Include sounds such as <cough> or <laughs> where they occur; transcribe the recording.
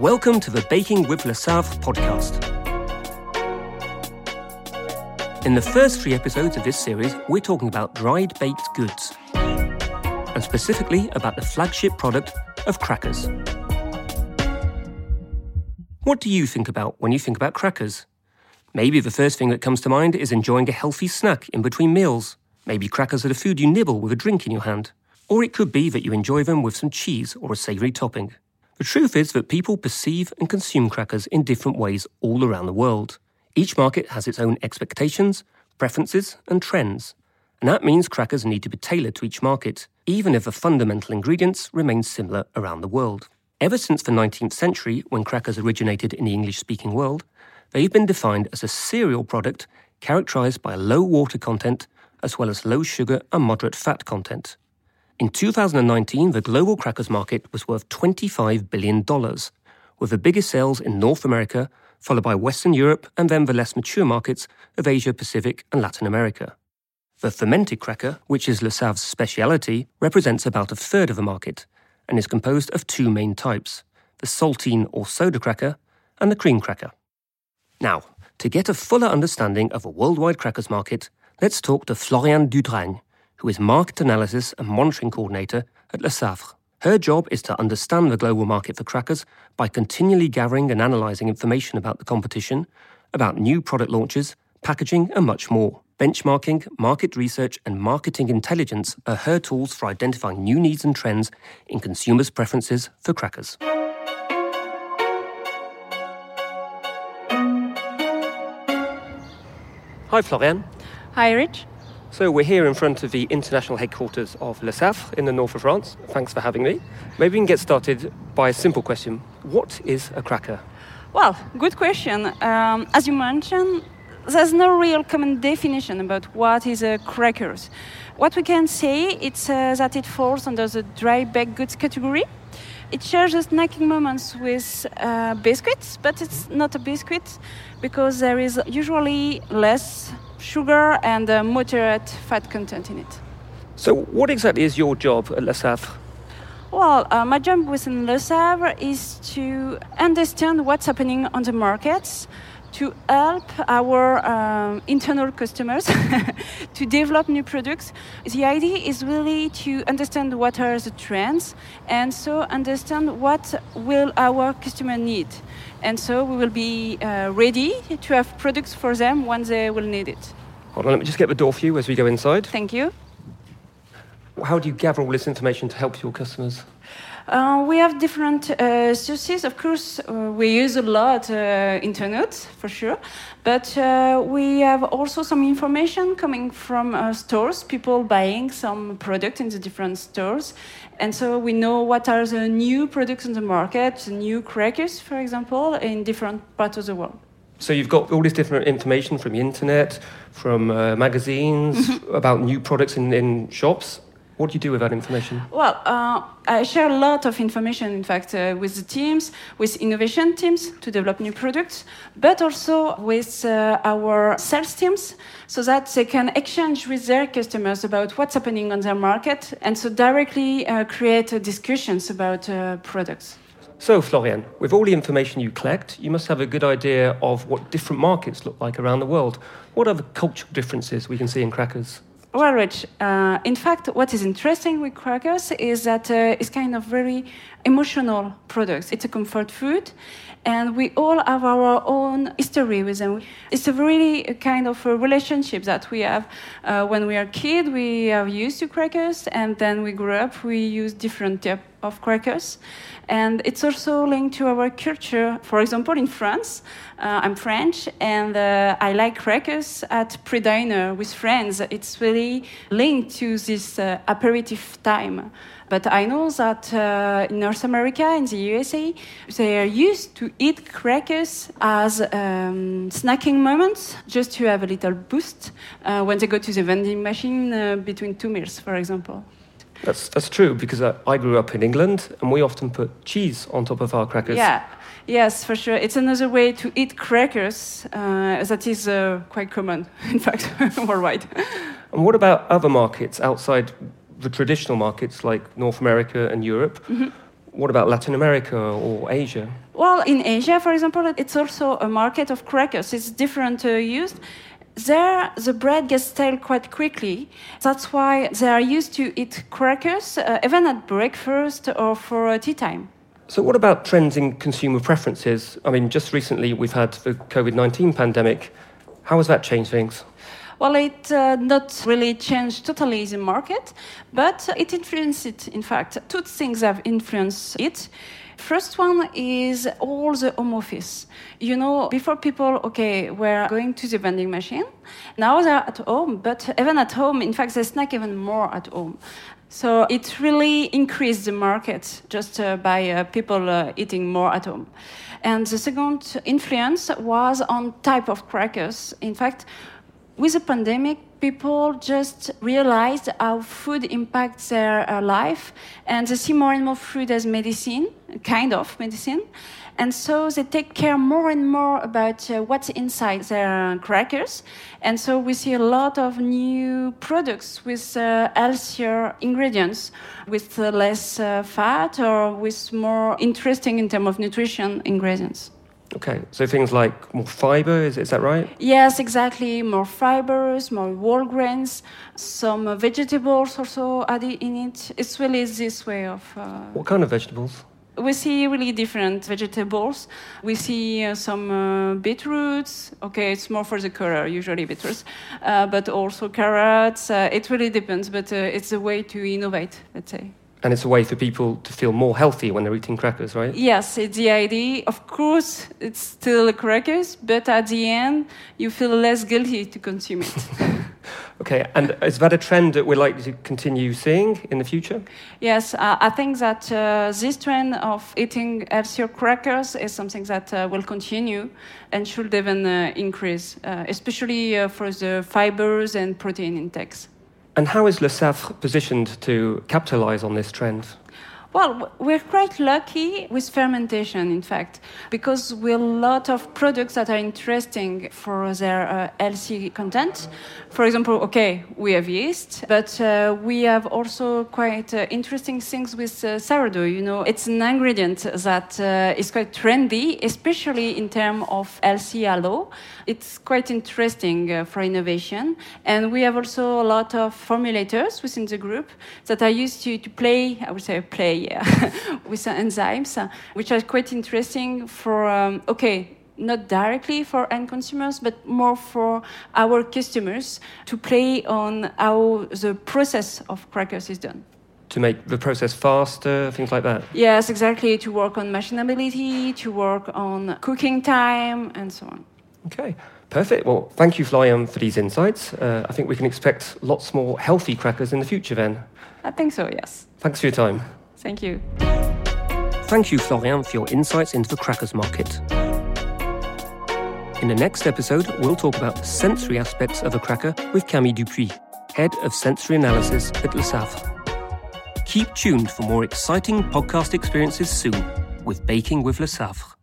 Welcome to the Baking with Lesaffre podcast. In the first three episodes of this series, we're talking about dried baked goods, and specifically about the flagship product of crackers. What do you think about when you think about crackers? Maybe the first thing that comes to mind is enjoying a healthy snack in between meals. Maybe crackers are the food you nibble with a drink in your hand. Or it could be that you enjoy them with some cheese or a savoury topping. The truth is that people perceive and consume crackers in different ways all around the world. Each market has its own expectations, preferences, and trends. And that means crackers need to be tailored to each market, even if the fundamental ingredients remain similar around the world. Ever since the 19th century, when crackers originated in the English speaking world, they've been defined as a cereal product characterized by low water content as well as low sugar and moderate fat content. In 2019, the global crackers market was worth $25 billion, with the biggest sales in North America, followed by Western Europe and then the less mature markets of Asia Pacific and Latin America. The fermented cracker, which is Le speciality, represents about a third of the market and is composed of two main types the saltine or soda cracker and the cream cracker. Now, to get a fuller understanding of a worldwide crackers market, let's talk to Floriane Dudragne, who is Market Analysis and Monitoring Coordinator at Lesaffre. Her job is to understand the global market for crackers by continually gathering and analysing information about the competition, about new product launches, packaging, and much more. Benchmarking, market research, and marketing intelligence are her tools for identifying new needs and trends in consumers' preferences for crackers. Hi, Floriane. Hi, Rich. So we're here in front of the international headquarters of Lesaffre in the north of France. Thanks for having me. Maybe we can get started by a simple question. What is a cracker? Well, good question. Um, as you mentioned, there's no real common definition about what is a cracker. What we can say is uh, that it falls under the dry baked goods category. It shares the snacking moments with uh, biscuits, but it's not a biscuit because there is usually less sugar and a moderate fat content in it. So, what exactly is your job at Lesaffre? Well, uh, my job within Lesaffre is to understand what's happening on the markets, to help our um, internal customers <laughs> to develop new products. The idea is really to understand what are the trends and so understand what will our customer need. And so we will be uh, ready to have products for them when they will need it. Hold on, let me just get the door for you as we go inside. Thank you. How do you gather all this information to help your customers? Uh, we have different uh, sources. Of course, uh, we use a lot uh, internet for sure, but uh, we have also some information coming from uh, stores, people buying some product in the different stores, and so we know what are the new products in the market, new crackers, for example, in different parts of the world. So you've got all this different information from the internet, from magazines about new products in, in shops. What do you do with that information? Well, uh, I share a lot of information, in fact, uh, with the teams, with innovation teams to develop new products, but also with uh, our sales teams so that they can exchange with their customers about what's happening on their market and so directly uh, create discussions about uh, products. So, Floriane, with all the information you collect, you must have a good idea of what different markets look like around the world. What are the cultural differences we can see in crackers? Well, Rich, uh, in fact, what is interesting with crackers is that uh, it's kind of very emotional products. It's a comfort food, and we all have our own history with them. It's a really a kind of a relationship that we have. Uh, when we are kid, we are used to crackers, and then we grow up, we use different type of crackers. And it's also linked to our culture. For example, in France, uh, I'm French, and uh, I like crackers at pre-dinner with friends. It's really linked to this uh, aperitif time. But I know that uh, in North America, in the USA, they are used to eat crackers as um, snacking moments, just to have a little boost uh, when they go to the vending machine uh, between two meals, for example. That's, that's true because uh, I grew up in England and we often put cheese on top of our crackers. Yeah, yes, for sure. It's another way to eat crackers uh, that is uh, quite common, <laughs> in fact, <laughs> worldwide. And what about other markets outside the traditional markets like North America and Europe? Mm-hmm. What about Latin America or Asia? Well, in Asia, for example, it's also a market of crackers. It's different uh, used. There, the bread gets stale quite quickly. That's why they are used to eat crackers uh, even at breakfast or for uh, tea time. So, what about trends in consumer preferences? I mean, just recently we've had the COVID 19 pandemic. How has that changed things? Well, it uh, not really changed totally the market, but it influenced it. In fact, two things have influenced it. First one is all the home office. You know, before people, okay, were going to the vending machine. Now they're at home, but even at home, in fact, they snack even more at home. So it really increased the market just uh, by uh, people uh, eating more at home. And the second influence was on type of crackers. In fact, with the pandemic, people just realized how food impacts their uh, life, and they see more and more food as medicine, kind of medicine. And so they take care more and more about uh, what's inside their crackers. And so we see a lot of new products with uh, healthier ingredients, with less uh, fat or with more interesting in terms of nutrition ingredients. Okay, so things like more fiber, is, is that right? Yes, exactly. More fibers, more whole grains, some vegetables also added in it. It's really this way of. Uh, what kind of vegetables? We see really different vegetables. We see uh, some uh, beetroots. Okay, it's more for the color, usually beetroots, uh, but also carrots. Uh, it really depends, but uh, it's a way to innovate, let's say. And it's a way for people to feel more healthy when they're eating crackers, right? Yes, it's the idea. Of course, it's still crackers, but at the end, you feel less guilty to consume it. <laughs> okay, and is that a trend that we're likely to continue seeing in the future? Yes, uh, I think that uh, this trend of eating healthier crackers is something that uh, will continue and should even uh, increase, uh, especially uh, for the fibers and protein intakes. And how is Lesaffre positioned to capitalize on this trend? Well, we're quite lucky with fermentation, in fact, because we have a lot of products that are interesting for their uh, healthy content. For example, okay, we have yeast, but uh, we have also quite uh, interesting things with uh, sourdough. You know, it's an ingredient that uh, is quite trendy, especially in terms of aloe. It's quite interesting uh, for innovation. And we have also a lot of formulators within the group that are used to, to play, I would say, play <laughs> with enzymes, which are quite interesting for, um, okay, not directly for end consumers, but more for our customers to play on how the process of crackers is done. To make the process faster, things like that? Yes, exactly. To work on machinability, to work on cooking time, and so on. Okay, perfect. Well, thank you, Floriane, for these insights. Uh, I think we can expect lots more healthy crackers in the future then. I think so, yes. Thanks for your time. Thank you. Thank you, Floriane, for your insights into the crackers market. In the next episode, we'll talk about the sensory aspects of a cracker with Camille Dupuis, Head of Sensory Analysis at Lesaffre. Keep tuned for more exciting podcast experiences soon with Baking with Lesaffre.